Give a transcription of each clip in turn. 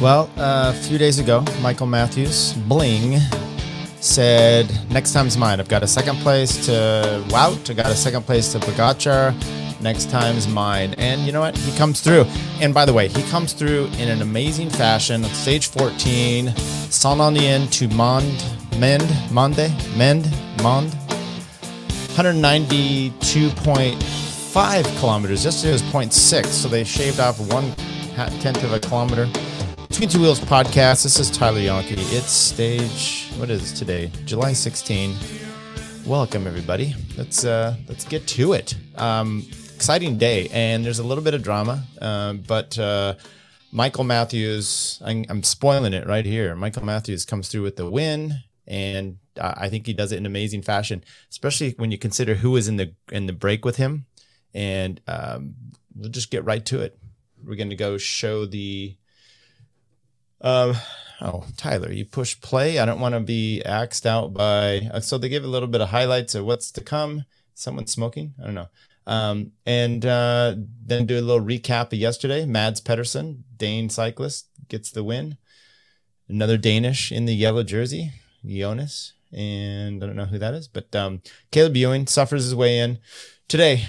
Well, uh, a few days ago, Michael Matthews, Bling, said, Next time's mine. I've got a second place to Wout, I got a second place to Pogacar. Next time's mine. And you know what? He comes through. And by the way, he comes through in an amazing fashion. Stage 14, Saint-Aignan to Mond, Mend, Monde, Mend, Mond. 192.5 kilometers. Yesterday was 0.6, so they shaved off one tenth of a kilometer. Between Two Wheels podcast. This is Tyler Yonke. It's stage. What is today? July 16. Welcome everybody. Let's uh, let's get to it. Um, exciting day, and there's a little bit of drama, uh, but uh, Michael Matthews. I'm, I'm spoiling it right here. Michael Matthews comes through with the win, and I think he does it in amazing fashion, especially when you consider who was in the in the break with him. And um, we'll just get right to it. We're going to go show the um, oh, Tyler, you push play. I don't want to be axed out by. Uh, so they give a little bit of highlights of what's to come. Someone smoking? I don't know. Um, and uh, then do a little recap of yesterday. Mads Pedersen, Dane cyclist, gets the win. Another Danish in the yellow jersey, Jonas. And I don't know who that is, but um, Caleb Ewan suffers his way in. Today,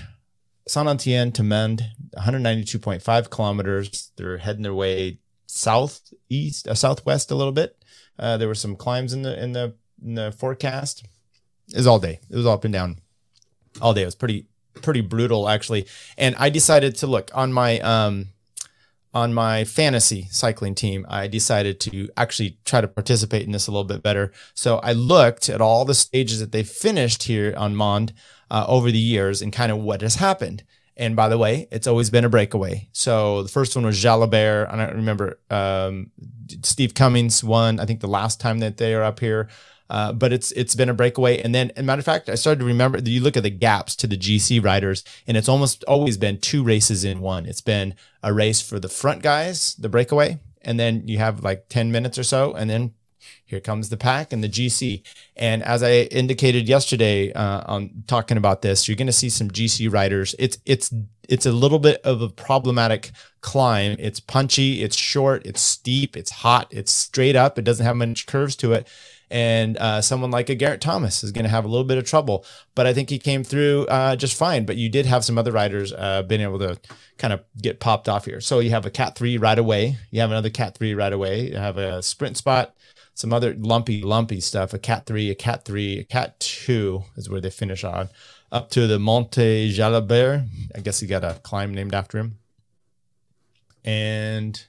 Saint-Aignan to Mende, 192.5 kilometers. They're heading their way southeast, uh, southwest a little bit. Uh, there were some climbs in the in the in the forecast. It was all day. It was all up and down, all day. It was pretty pretty brutal actually. And I decided to look on my um on my fantasy cycling team. I decided to actually try to participate in this a little bit better. So I looked at all the stages that they finished here on Mond uh, over the years and kind of what has happened. And by the way, it's always been a breakaway. So the first one was Jalabert. I don't remember. Um, Steve Cummings won. I think the last time that they are up here. Uh, but it's it's been a breakaway. And then, as a matter of fact, I started to remember you look at the gaps to the GC riders, and it's almost always been two races in one. It's been a race for the front guys, the breakaway, and then you have like 10 minutes or so, and then here comes the pack and the GC. And as I indicated yesterday uh, on talking about this, you're going to see some GC riders. It's it's it's a little bit of a problematic climb. It's punchy, it's short, it's steep, it's hot, it's straight up. It doesn't have much curves to it. And uh, someone like a Geraint Thomas is going to have a little bit of trouble, but I think he came through uh, just fine. But you did have some other riders uh, being able to kind of get popped off here. So you have a Cat three right away. You have another Cat three right away. You have a sprint spot some other lumpy, lumpy stuff. A cat three, a cat three, a cat two is where they finish on. Up to the Monte Jalabert. I guess he got a climb named after him. And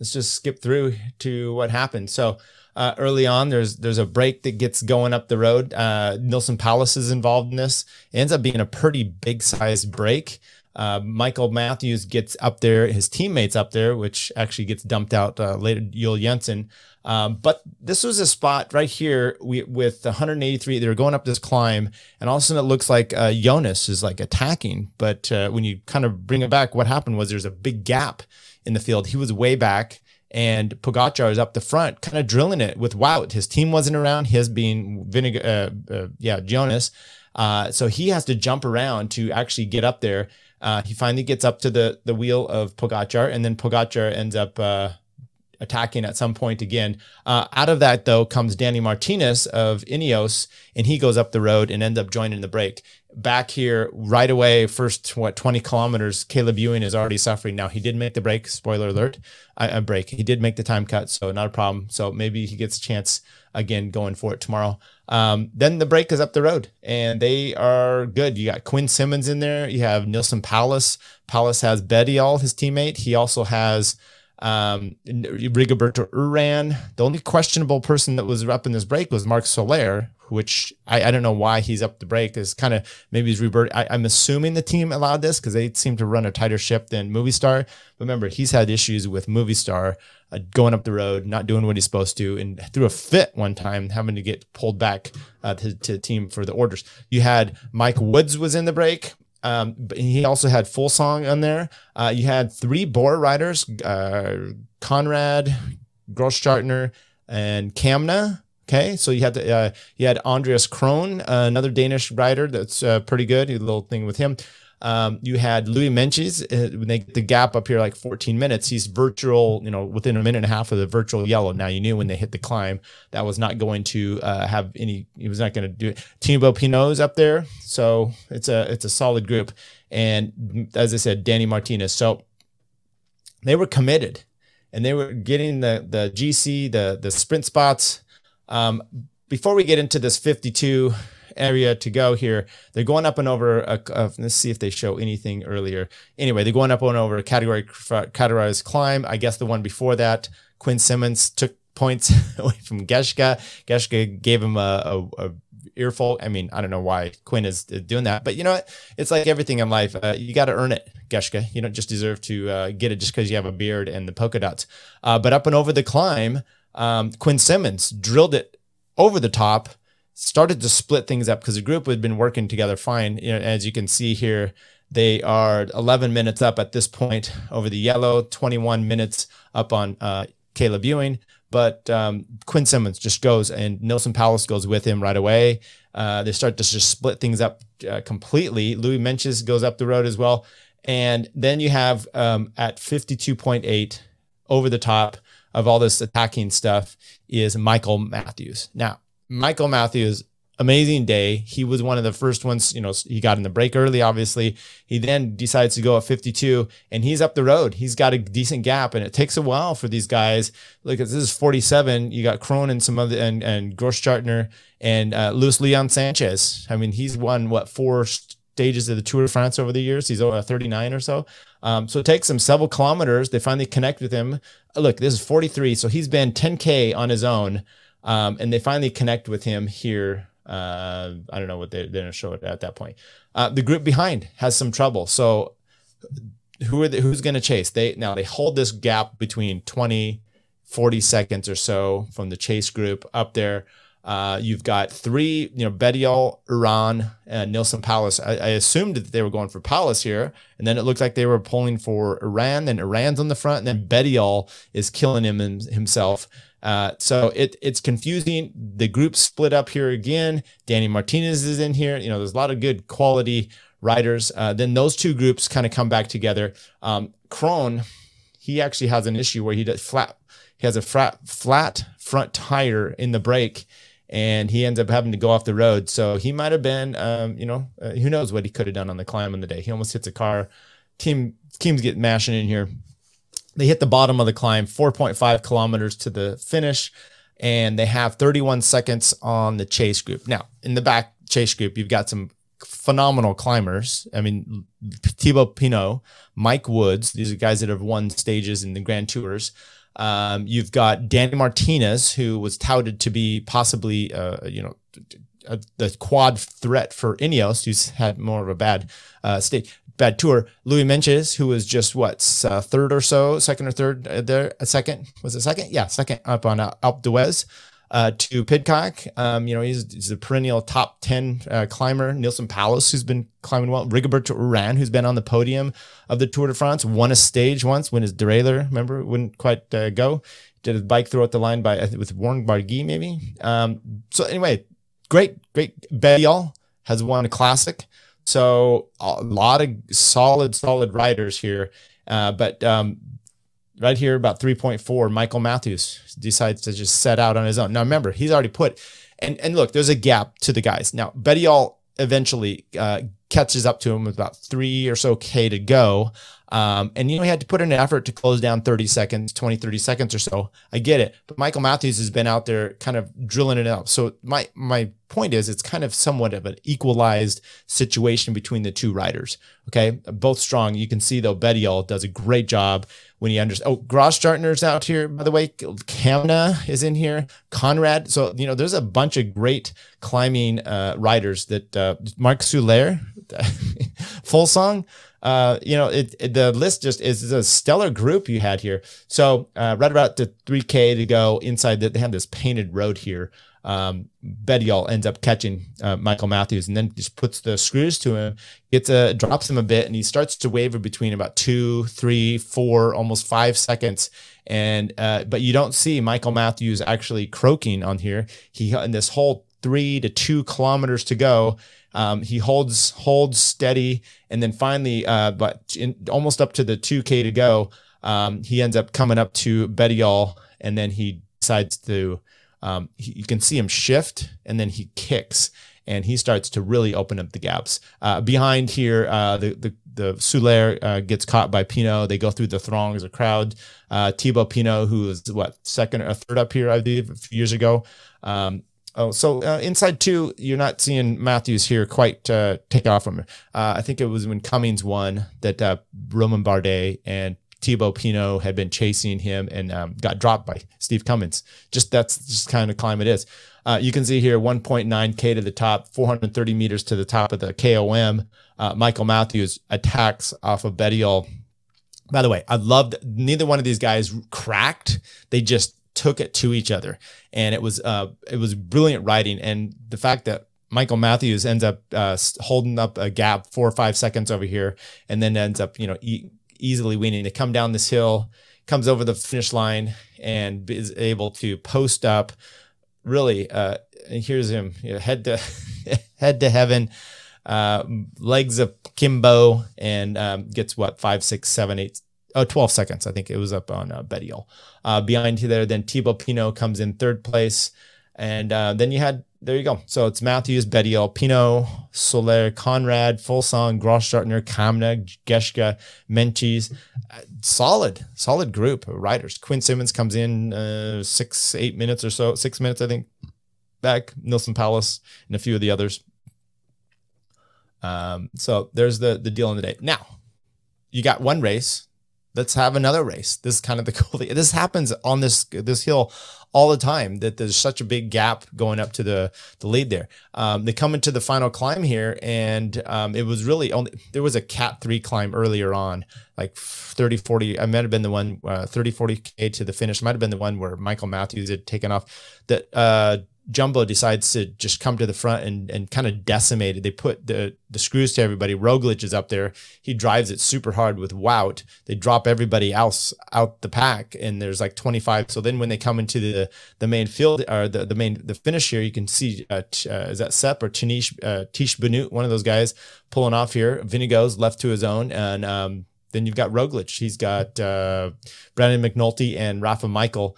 let's just skip through to what happened. So uh, early on, there's there's a break that gets going up the road. Uh, Neilson Powless is involved in this. It ends up being a pretty big sized break. Uh, Michael Matthews gets up there, his teammates up there, which actually gets dumped out uh, later. Juul Jensen um, but this was a spot right here we, with 183. They were going up this climb, and all of a sudden it looks like uh, Jonas is like attacking. But uh, when you kind of bring it back, what happened was there's a big gap in the field. He was way back, and Pogacar is up the front, kind of drilling it with Wout. His team wasn't around. His being Vingegaard, uh, uh, yeah, Jonas. Uh, so he has to jump around to actually get up there. Uh, he finally gets up to the the wheel of Pogacar, and then Pogacar ends up attacking at some point again. Uh, out of that, though, comes Danny Martinez of Ineos, and he goes up the road and ends up joining the break. Back here, right away, first what 20 kilometers, Caleb Ewan is already suffering. Now he did make the break. Spoiler alert, a break. He did make the time cut, so not a problem. So maybe he gets a chance again going for it tomorrow. Um, then the break is up the road, and they are good. You got Quinn Simmons in there. You have Neilson Powless. Powless has Bettiol his teammate. He also has um, Rigoberto Uran. The only questionable person that was up in this break was Marc Soler, which I, I don't know why he's up the break. Is kind of maybe he's Robert. I, am assuming the team allowed this because they seem to run a tighter ship than Movistar. But remember, he's had issues with Movistar uh, going up the road, not doing what he's supposed to, and threw a fit one time, having to get pulled back uh, to, to the team for the orders. You had Mike Woods was in the break. Um, but he also had Fuglsang on there. Uh, you had three Bora riders, uh, Konrad, Grossschartner, and Kamna. Okay, so you had the, uh, you had Andreas Kron, uh, another Danish rider that's uh, pretty good. A little thing with him. Um, you had Louis Meintjes uh, the gap up here like 14 minutes. He's virtual, you know, within a minute and a half of the virtual yellow. Now you knew when they hit the climb that was not going to uh, have any. He was not going to do it. Thibaut Pinot's up there, so it's a it's a solid group. And as I said, Danny Martinez. So they were committed, and they were getting the the GC the the sprint spots. Um, before we get into this 52 area to go here. They're going up and over. A, uh, let's see if they show anything earlier. Anyway, they're going up and over a category categorized climb. I guess the one before that, Quinn Simmons took points away from Geschke. Geschke gave him a, a, a earful. I mean, I don't know why Quinn is doing that, but you know what? It's like everything in life. Uh, you got to earn it, Geschke. You don't just deserve to uh, get it just because you have a beard and the polka dots. Uh, but up and over the climb, um, Quinn Simmons drilled it over the top started to split things up because the group had been working together fine. You know, as you can see here, they are 11 minutes up at this point over the yellow, 21 minutes up on uh, Caleb Ewan. But um, Quinn Simmons just goes and Neilson Powless goes with him right away. Uh, they start to just split things up uh, completely. Louis Meintjes goes up the road as well. And then you have um, at 52.8 over the top of all this attacking stuff is Michael Matthews. Now, Michael Matthews, amazing day. He was one of the first ones, you know, he got in the break early, obviously. He then decides to go at 52 and he's up the road. He's got a decent gap and it takes a while for these guys. Look, this is 47. You got Kron and some other, and, and Grossschartner and uh, Luis Leon Sanchez. I mean, he's won what, four stages of the Tour de France over the years. He's over 39 or so. Um, so it takes him several kilometers. They finally connect with him. Look, this is 43. So he's been 10K on his own. Um, and they finally connect with him here. Uh, I don't know what they, are going to show it at that point. Uh, the group behind has some trouble. So who are they, who's going to chase? They now they hold this gap between 20, 40 seconds or so from the chase group up there. Uh, you've got three, you know, Bettiol, Uran, and Neilson Powless. I, I, assumed that they were going for Powless here, and then it looked like they were pulling for Uran. Then Uran's on the front, and then Bettiol is killing him himself. Uh, so it it's confusing. The group split up here again. Danny Martinez is in here. You know, there's a lot of good quality riders. Uh, then those two groups kind of come back together. Um, Kron, he actually has an issue where he does flat. He has a flat flat front tire in the brake, and he ends up having to go off the road. So he might have been, um, you know, uh, who knows what he could have done on the climb on the day. He almost hits a car. Team teams get mashing in here. They hit the bottom of the climb, 4.5 kilometers to the finish, and they have 31 seconds on the chase group. Now, in the back chase group, you've got some phenomenal climbers. I mean, Thibaut Pinot, Mike Woods, these are guys that have won stages in the Grand Tours. Um, you've got Danny Martinez, who was touted to be possibly, uh, you know, the quad threat for Ineos, who's had more of a bad uh, state bad tour. Louis Meintjes, who was just what uh, third or so, second or third uh, there, a second was it second? Yeah, second up on uh, Alpe d'Huez. Uh, to Pidcock, um, you know, he's, he's, a perennial top 10 uh, climber. Neilson Powless, who's been climbing well. Rigoberto Uran, who's been on the podium of the Tour de France, won a stage once when his derailleur, remember, wouldn't quite uh, go. Did a bike throw at the line by with Warren Barguil, maybe. Um, so anyway, great, great. Bettiol has won a classic. So a lot of solid, solid riders here. Uh, but um, right here, about 3.4, Michael Matthews decides to just set out on his own. Now remember, he's already put, and and look, there's a gap to the guys. Now Bettiol eventually uh, catches up to him with about three or so K to go. Um, and you know, he had to put in an effort to close down 30 seconds, 20, 30 seconds or so. I get it. But Michael Matthews has been out there kind of drilling it out. So my my point is it's kind of somewhat of an equalized situation between the two riders. Okay. Both strong. You can see though Bettiol does a great job when he understands. Oh, Grossschartner's out here, by the way. Kamna is in here. Konrad. So, you know, there's a bunch of great climbing uh, riders that uh, Marc Soler, Fuglsang uh, you know, it, it, the list just is a stellar group you had here. So uh, right about the 3K to go inside, the, they have this painted road here. Um, Bettiol ends up catching uh, Michael Matthews and then just puts the screws to him, gets a drops him a bit, and he starts to waver between about two, three, four, almost five seconds. And uh, but you don't see Michael Matthews actually croaking on here. He in this whole three to two kilometers to go Um, he holds holds steady, and then finally, uh, but in, almost up to the 2K to go, um, he ends up coming up to Bettiol, and then he decides to. Um, he, you can see him shift, and then he kicks, and he starts to really open up the gaps. Uh, behind here, uh, the the the Soler uh, gets caught by Pinot. They go through the throngs of crowd. Uh, Thibaut Pinot, who was what second or third up here, I believe, a few years ago. Um, oh, so uh, inside two, you're not seeing Matthews here quite uh, take off from. Uh, I think it was when Cummings won that uh, Romain Bardet and Thibaut Pinot had been chasing him and um, got dropped by Steve Cummings. Just that's just kind of climate is. Uh, you can see here 1.9K to the top, 430 meters to the top of the KOM. Uh, Michael Matthews attacks off of Bettiol. By the way, I loved neither one of these guys cracked. They just took it to each other, and it was uh, it was brilliant writing. And the fact that Michael Matthews ends up uh, holding up a gap four or five seconds over here, and then ends up you know e- easily winning to come down this hill, comes over the finish line, and is able to post up really, uh, and here's him you know, head to head to heaven, uh, legs of Kimbo, and um, gets what five, six, seven, eight, oh, 12 seconds. I think it was up on uh, Bettiol. Uh, behind there, then Thibaut Pinot comes in third place. And uh, then you had, there you go. So it's Matthews, Bettiol, Pinot, Soler, Konrad, Fuglsang, Grossschartner, Kamna, Geschke, Meintjes. Uh, solid, solid group of riders. Quinn Simmons comes in uh, six, eight minutes or so, six minutes, I think, back. Neilson Powless and a few of the others. Um, so there's the the deal in the day. Now, you got one race let's have another race. This is kind of the cool thing. This happens on this this hill all the time. That there's such a big gap going up to the the lead there. Um, they come into the final climb here, and um, it was really only there was a cat three climb earlier on, like 30, 40. I might have been the one uh, 30, 40 k to the finish. Might have been the one where Michael Matthews had taken off. That uh, Jumbo decides to just come to the front and, and kind of decimate it. They put the, the screws to everybody. Roglic is up there. He drives it super hard with Wout. They drop everybody else out the pack, and there's like 25. So then when they come into the the main field or the, the main the finish here, you can see uh, uh, is that Sepp or Tanish uh, Tiesj Benoot, one of those guys pulling off here. Vingegaard's left to his own, and um, then you've got Roglic. He's got uh, Brandon McNulty and Rafał Majka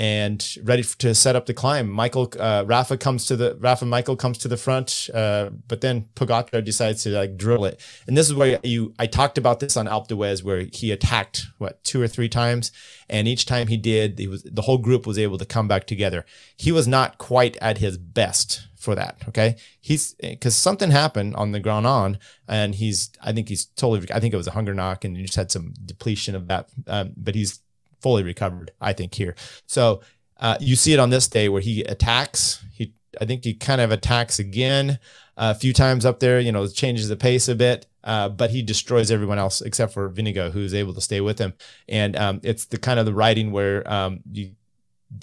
and ready to set up the climb. Michael uh, Rafa comes to the Rafał Majka comes to the front, uh, but then Pogacar decides to like drill it. And this is where you I talked about this on Alpe d'Huez where he attacked what two or three times, and each time he did, he was the whole group was able to come back together. He was not quite at his best for that. Okay, he's because something happened on the ground on, and he's I think he's totally I think it was a hunger knock, and he just had some depletion of that. Um, but he's fully recovered, I think, here. So uh, you see it on this day where he attacks. He, I think he kind of attacks again a few times up there, you know, changes the pace a bit. Uh, but he destroys everyone else except for Vingegaard, who's able to stay with him. And um, it's the kind of the writing where um, you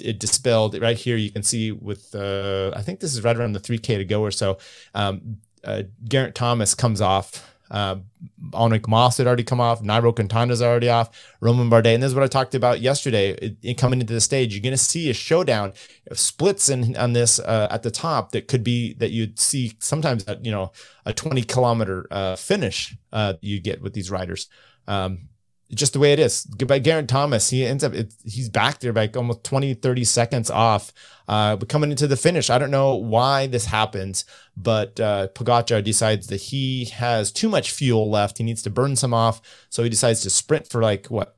it dispelled right here. You can see with uh, I think this is right around the 3K to go or so. Um, uh, Geraint Thomas comes off uh, Enric Mas had already come off. Nairo Quintana's already off. Romain Bardet. And this is what I talked about yesterday. It, it coming into the stage, you're going to see a showdown of splits in on this uh, at the top that could be that you'd see sometimes at, you know, a 20 kilometer uh, finish uh, you get with these riders. Um, just the way it is. By Geraint Thomas, he ends up, he's back there by almost 20, 30 seconds off. Uh, but coming into the finish, I don't know why this happens, but uh, Pogacar decides that he has too much fuel left. He needs to burn some off. So he decides to sprint for like, what,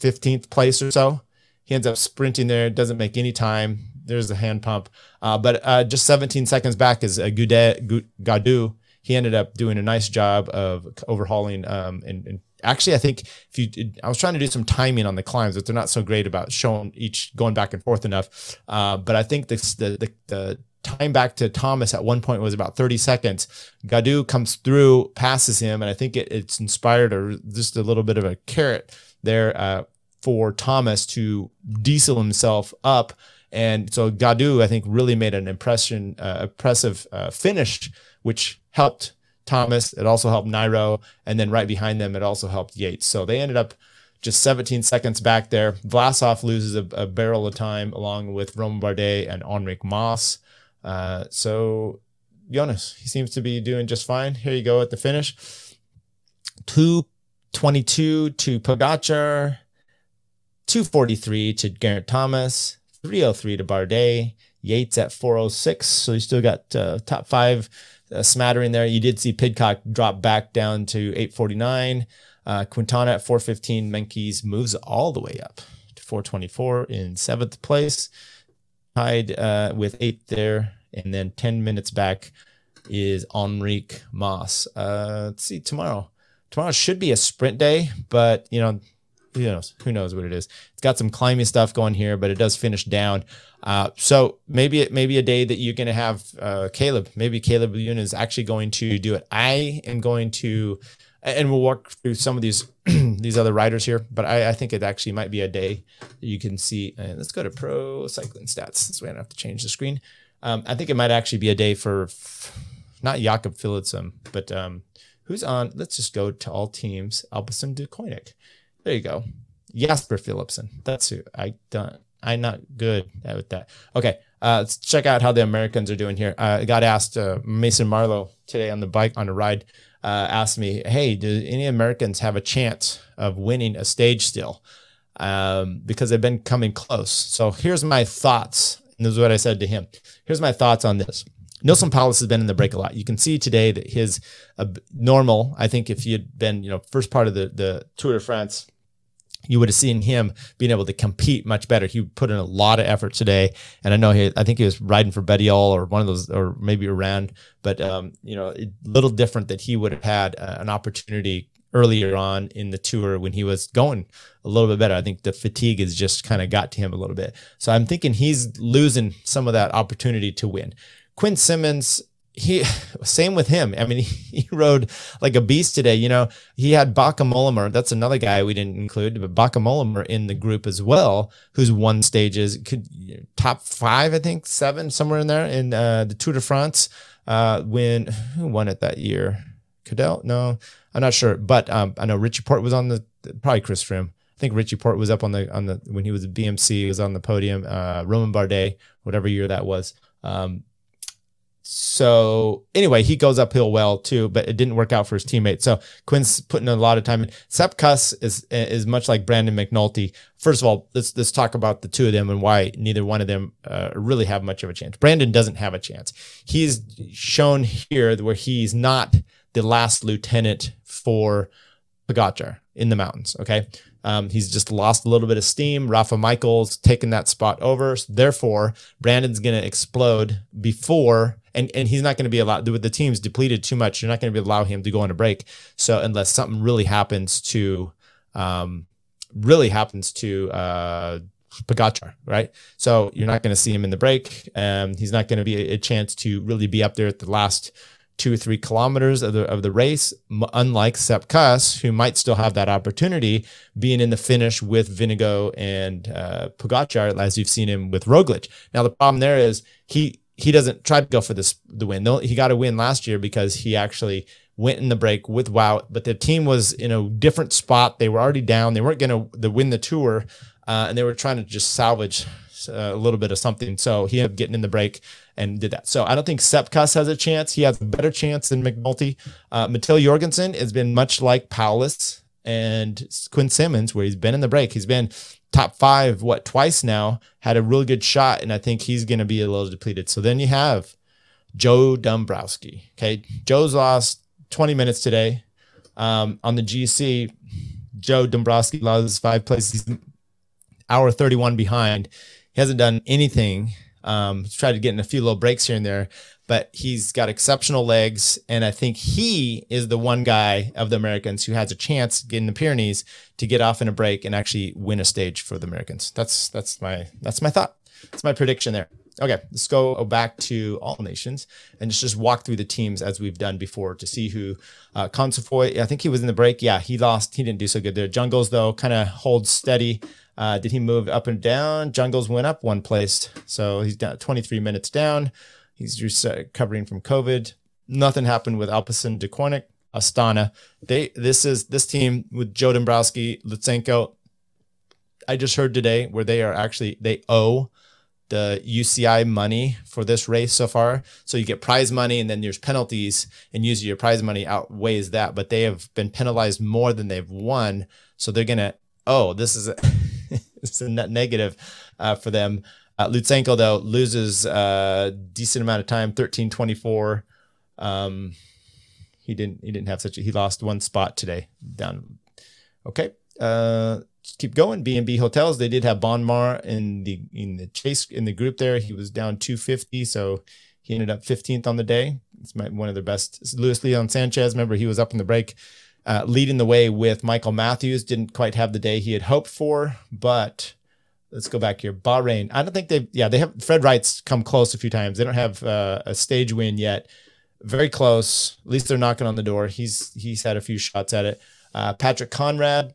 15th place or so. He ends up sprinting there, doesn't make any time. There's the hand pump. Uh, but uh, just 17 seconds back is uh, Gaudet, Gaudu. He ended up doing a nice job of overhauling um, and, and actually, I think if you, I was trying to do some timing on the climbs, but they're not so great about showing each going back and forth enough. Uh, but I think this, the, the, the time back to Thomas at one point was about 30 seconds. Gaudu comes through, passes him, and I think it, it's inspired or just a little bit of a carrot there uh, for Thomas to diesel himself up. And so Gaudu, I think, really made an impression, uh, impressive uh, finish, which helped Thomas. It also helped Nairo. And then right behind them, it also helped Yates. So they ended up just 17 seconds back there. Vlasov loses a, a barrel of time along with Romain Bardet and Enric Mas. Uh, so Jonas. He seems to be doing just fine. Here you go at the finish. 222 to Pogacar, 243 to Geraint Thomas, 303 to Bardet, Yates at 406. So you still got uh, top five uh, smattering there. You did see Pidcock drop back down to 849. Uh, Quintana at 415. Meintjes moves all the way up to 424 in seventh place, tied uh, with eight there. And then 10 minutes back is Enric Mas. Uh, let's see, tomorrow. Tomorrow should be a sprint day, but you know, who knows? Who knows what it is? It's got some climbing stuff going here, but it does finish down. Uh, so maybe it maybe a day that you're going to have uh, Caleb. Maybe Caleb Ewan is actually going to do it. I am going to, and we'll walk through some of these these other riders here. But I, I, think it actually might be a day you can see. And let's go to Pro Cycling Stats. This way I don't have to change the screen. Um, I think it might actually be a day for not Jakob Philipsen, but um, who's on? Let's just go to all teams. Alpecin-Deceuninck. There you go. Jasper Philipsen. That's who I done. I'm not good at that. Okay, uh, let's check out how the Americans are doing here. Uh, I got asked uh, Mason Marlowe today on the bike on a ride. Uh, asked me, "Hey, do any Americans have a chance of winning a stage still?" Um, because they've been coming close. So here's my thoughts. And this is what I said to him. Here's my thoughts on this. Neilson Powless has been in the break a lot. You can see today that his uh, normal, I think if he had been, you know, first part of the, the Tour de France, you would have seen him being able to compete much better. He put in a lot of effort today, and I know he, I think he was riding for Bettiol or one of those, or maybe around. But um, you know, a little different that he would have had uh, an opportunity earlier on in the tour when he was going a little bit better. I think the fatigue has just kind of got to him a little bit. So I'm thinking he's losing some of that opportunity to win. Quinn Simmons, he same with him. I mean, he, he, rode like a beast today. You know, he had Bauke Mollema. That's another guy we didn't include, but Bauke Mollema in the group as well, who's won stages, could top five, I think, seven somewhere in there in uh, the Tour de France. Uh, when who won it that year? Cadel? No, I'm not sure, but um, I know Richie Porte was on the probably Chris Froome. I think Richie Porte was up on the on the when he was at BMC. He was on the podium. Uh, Romain Bardet, whatever year that was. Um, so anyway, he goes uphill well too, but it didn't work out for his teammate. So Quinn's putting a lot of time in. Sepp Kuss is is much like Brandon McNulty. First of all, let's let's talk about the two of them and why neither one of them uh, really have much of a chance. Brandon doesn't have a chance. He's shown here where he's not the last lieutenant for Pogacar in the mountains. Okay. Um, he's just lost a little bit of steam. Rafał Majka's taking that spot over. So therefore, Brandon's going to explode before and and he's not going to be allowed with the team's depleted too much. You're not going to be allow him to go on a break. So unless something really happens to, um, really happens to uh, right? So you're not going to see him in the break. Um, he's not going to be a, chance to really be up there at the last two or three kilometers of the of the race. Unlike Sepp Kuss, who might still have that opportunity, being in the finish with Vingegaard and uh, as you've seen him with Roglic. Now the problem there is he he doesn't try to go for this the win. He got a win last year because he actually went in the break with Wout, but the team was in a different spot. They were already down. They weren't going to win the tour, uh, and they were trying to just salvage uh, a little bit of something. So he ended up getting in the break and did that. So I don't think Sepp Kuss has a chance. He has a better chance than McNulty. Uh, Matteo Jorgensen has been much like Powless and Quinn Simmons, where he's been in the break. He's been top five, what, twice now, had a really good shot. And I think he's going to be a little depleted. So then you have Joe Dombrowski. Okay. Joe's lost 20 minutes today. Um, on the GC, Joe Dombrowski lost five places. He's hour 31 behind. He hasn't done anything. Um, he's tried to get in a few little breaks here and there, but he's got exceptional legs. And I think he is the one guy of the Americans who has a chance in the Pyrenees to get off in a break and actually win a stage for the Americans. That's that's my that's my thought. That's my prediction there. Okay, let's go back to all nations and just, just walk through the teams as we've done before to see who uh, I think he was in the break. Yeah, he lost. He didn't do so good there. Jungels though, kind of holds steady. Uh, did he move up and down? Jungels went up one place. So he's down 23 minutes down. He's just recovering from COVID. Nothing happened with Alpecin-Deceuninck, Astana. They this is this team with Joe Dombrowski, Lutsenko. I just heard today where they are actually they owe the UCI money for this race so far. So you get prize money and then there's penalties, and usually your prize money outweighs that. But they have been penalized more than they've won. So they're gonna. Oh, this is a, is a net negative uh, for them. Uh, Lutsenko though loses a uh, decent amount of time, thirteen twenty four. Um, he didn't he didn't have such a he lost one spot today down. Okay. Uh, keep going. B and B hotels. They did have Bonnamour in the in the chase in the group there. He was down 250, so he ended up 15th on the day. It's my, one of their best. Luis Leon Sanchez. Remember, he was up in the break, uh, leading the way with Michael Matthews. Didn't quite have the day he had hoped for, but let's go back here. Bahrain. I don't think they've. Yeah, they have. Fred Wright's come close a few times. They don't have uh, a stage win yet. Very close. At least they're knocking on the door. He's he's had a few shots at it. Uh, Patrick Konrad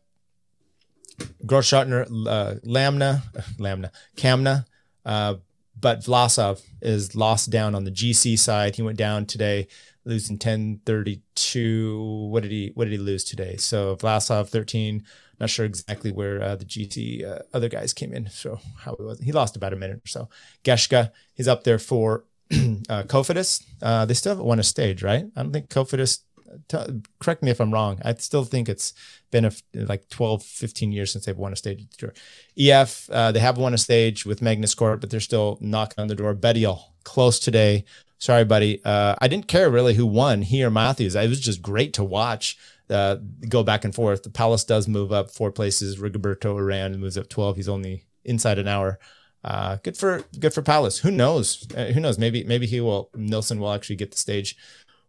Grossschartner, uh, Lamna, Lamna, Kamna, uh, but Vlasov is lost down on the GC side. He went down today, losing 1032. What did he what did he lose today? So Vlasov 13. Not sure exactly where uh, the GC uh, other guys came in. So how he was. He lost about a minute or so. Geschke, he's up there for uh, Cofidis. Uh, they still haven't won a stage, right? I don't think Cofidis t- correct me if I'm wrong. I still think it's been a, like 12, 15 years since they've won a stage tour. EF, uh, they have won a stage with Magnus Cort, but they're still knocking on the door. Bettiol, close today. Sorry, buddy. Uh, I didn't care really who won, he or Matthews. It was just great to watch uh, go back and forth. The Powless does move up four places. Rigoberto Uran moves up 12. He's only inside an hour. Uh, good for good for Powless. Who knows? Uh, who knows? Maybe maybe he will. Neilson will actually get the stage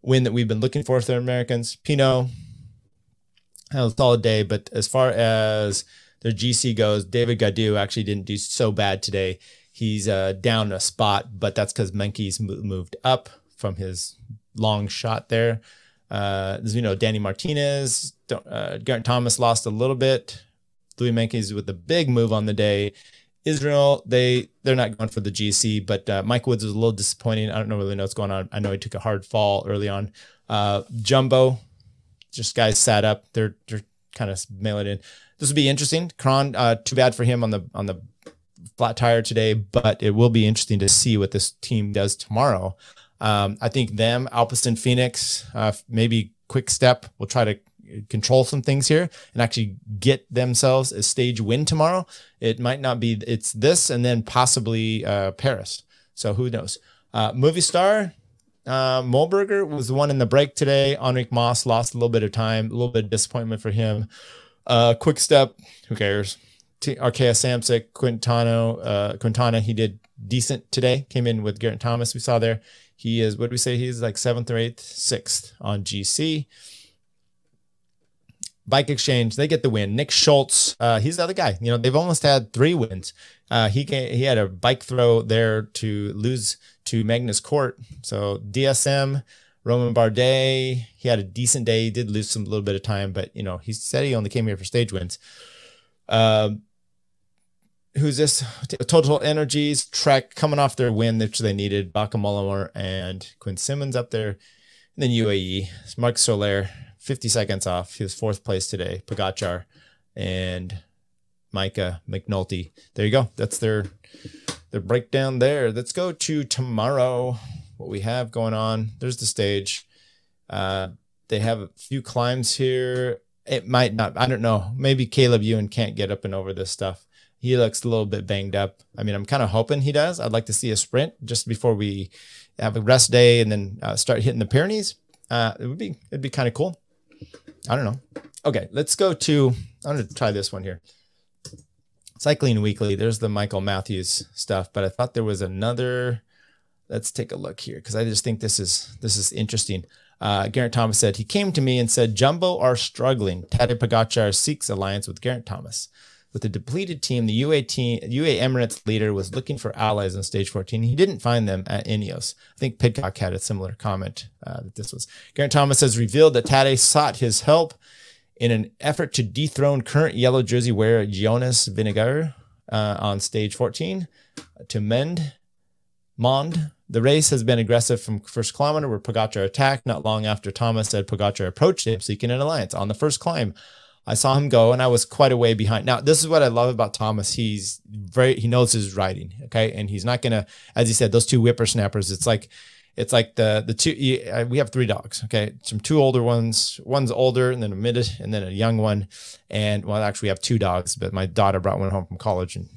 win that we've been looking for for the Americans. Pinot had a solid day, but as far as their GC goes, David Gaudu actually didn't do so bad today. He's uh, down a spot, but that's because Meintjes moved up from his long shot there. Uh, as you know, Danny Martinez, uh, Geraint Thomas lost a little bit. Louis Meintjes with the big move on the day. Israel, they they're not going for the GC, but uh, Mike Woods was a little disappointing. I don't really know what's going on. I know he took a hard fall early on. Uh, Jumbo, just guys sat up. They're they're kind of mailing in. This would be interesting. Kron, uh, too bad for him on the on the flat tire today, but it will be interesting to see what this team does tomorrow. Um, I think them, Alpecin-Fenix, uh, maybe Quick Step will try to control some things here and actually get themselves a stage win tomorrow. It might not be it's this and then possibly uh, Paris. So who knows? Uh, Movistar, uh, Mühlberger was the one in the break today. Enric Mas lost a little bit of time, a little bit of disappointment for him. Uh, quick step, who cares? Arkea Samsic, Quintano, uh, Quintana, he did decent today. Came in with Geraint Thomas, we saw there. He is, what do we say? He's like seventh or eighth, sixth on GC. Bike Exchange, they get the win. Nick Schultz, uh, he's the other guy. You know, they've almost had three wins. Uh, he he had a bike throw there to lose to Magnus Cort. So DSM, Romain Bardet, he had a decent day. He did lose some little bit of time, but you know, he said he only came here for stage wins. Um, who's this? Total Energies, Trek coming off their win, which they needed. Baca and Quinn Simmons up there. And then UAE, Marc Soler, 50 seconds off. He was fourth place today. Pogacar and Micah McNulty. There you go. That's their their breakdown there. Let's go to tomorrow. What we have going on. There's the stage. Uh, they have a few climbs here. It might not. I don't know. Maybe Caleb Ewan can't get up and over this stuff. He looks a little bit banged up. I mean, I'm kind of hoping he does. I'd like to see a sprint just before we have a rest day and then uh, start hitting the Pyrenees. Uh, it would be it'd be kind of cool. I don't know. Okay, let's go to. I'm to try this one here. Cycling Weekly. There's the Michael Matthews stuff, but I thought there was another. Let's take a look here because I just think this is this is interesting. Uh, Geraint Thomas said he came to me and said Jumbo are struggling. Tadej Pogacar seeks alliance with Geraint Thomas. With a depleted team, the UA team, UA Emirates leader was looking for allies on stage 14. He didn't find them at Ineos. I think Pidcock had a similar comment uh, that this was. Geraint Thomas has revealed that Tade sought his help in an effort to dethrone current yellow jersey wearer Jonas Vingegaard uh, on stage 14 to mend Mond. The race has been aggressive from first kilometer where Pogacar attacked. Not long after Thomas said Pogacar approached him seeking an alliance on the first climb. I saw him go and I was quite a way behind. Now, this is what I love about Thomas. He's very, he knows his riding. Okay. And he's not going to, as he said, those two whippersnappers, it's like, it's like the the two we have three dogs okay some two older ones one's older and then a mid and then a young one and well actually we have two dogs but my daughter brought one home from college and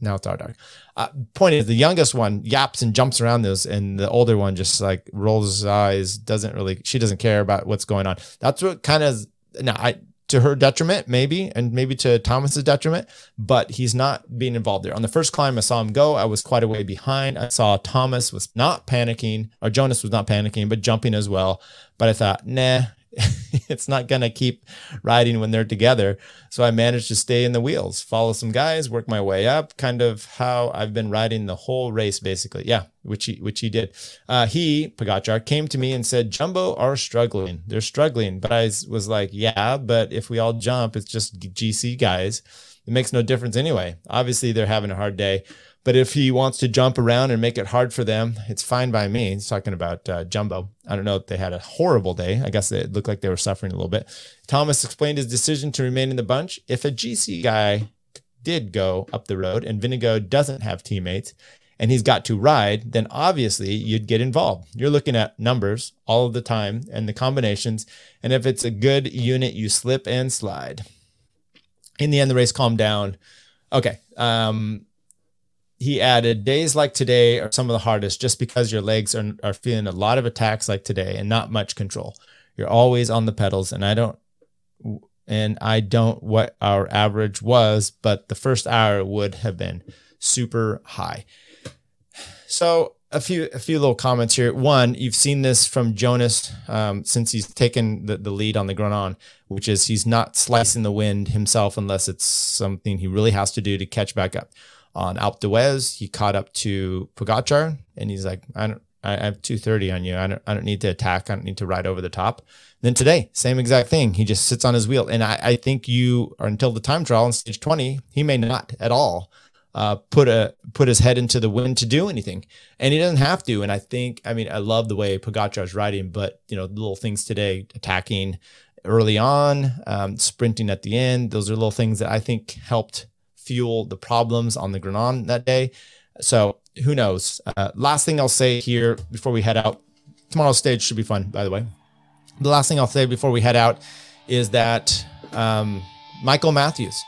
now it's our dog uh, point is the youngest one yaps and jumps around those and the older one just like rolls his eyes doesn't really she doesn't care about what's going on that's what kind of now i to her detriment, maybe, and maybe to Thomas's detriment, but he's not being involved there. On the first climb, I saw him go. I was quite a way behind. I saw Thomas was not panicking, or Jonas was not panicking, but jumping as well. But I thought, nah, it's not going to keep riding when they're together. So I managed to stay in the wheels, follow some guys, work my way up, kind of how I've been riding the whole race, basically. Yeah, which he, which he did. Uh, he, Pogacar, came to me and said, Jumbo are struggling. They're struggling. But I was like, yeah, but if we all jump, it's just GC guys. It makes no difference anyway. Obviously, they're having a hard day. But if he wants to jump around and make it hard for them, it's fine by me. He's talking about uh, Jumbo. I don't know if they had a horrible day. I guess it looked like they were suffering a little bit. Thomas explained his decision to remain in the bunch. If a GC guy did go up the road and Vingegaard doesn't have teammates and he's got to ride, then obviously you'd get involved. You're looking at numbers all of the time and the combinations. And if it's a good unit, you slip and slide. In the end, the race calmed down. Okay. Um, he added days like today are some of the hardest just because your legs are, are feeling a lot of attacks like today and not much control. You're always on the pedals and i don't and i don't what our average was but the first hour would have been super high. So a few a few little comments here. One you've seen this from jonas um, since he's taken the, the lead on the granon which is he's not slicing the wind himself unless it's something he really has to do to catch back up on Alpe d'Huez. He caught up to Pogacar, and he's like, I don't. I have 230 on you. I don't, I don't need to attack. I don't need to ride over the top. then today, same exact thing. He just sits on his wheel. And I, I think you are until the time trial in stage 20, he may not at all uh, put a put his head into the wind to do anything, and he doesn't have to. And I think, I mean, I love the way Pogacar's riding, but you know, little things today, attacking early on, um, sprinting at the end, those are little things that I think helped fuel the problems on the Granon that day. So who knows? Uh, last thing I'll say here before we head out. Tomorrow's stage should be fun, by the way. The last thing I'll say before we head out is that um, Michael Matthews.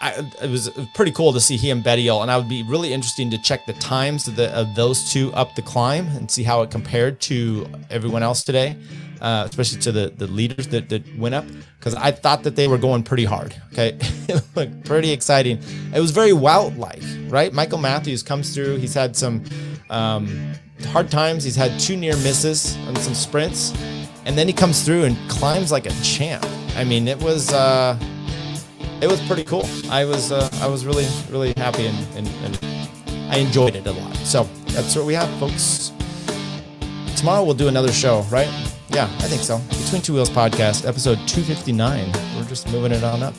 I, it was pretty cool to see he and Bettiol, and I would be really interesting to check the times of, the, of those two up the climb and see how it compared to everyone else today uh, especially to the, the leaders that, that went up, because I thought that they were going pretty hard. Okay. it looked pretty exciting. It was very Wout like, right? Michael Matthews comes through. He's had some um, hard times. He's had two near misses on some sprints. And then he comes through and climbs like a champ. I mean, it was. Uh, it was pretty cool. I was uh, I was really really happy and, and, and I enjoyed it a lot. So that's what we have, folks. Tomorrow we'll do another show, right? Yeah, I think so. Between Two Wheels podcast, episode 259. We're just moving it on up.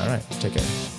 All right, take care.